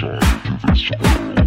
song to this world.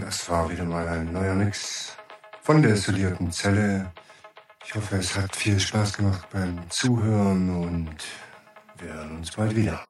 Das war wieder mal ein neuer Mix von der isolierten Zelle. Ich hoffe, es hat viel Spaß gemacht beim Zuhören und wir hören uns bald wieder.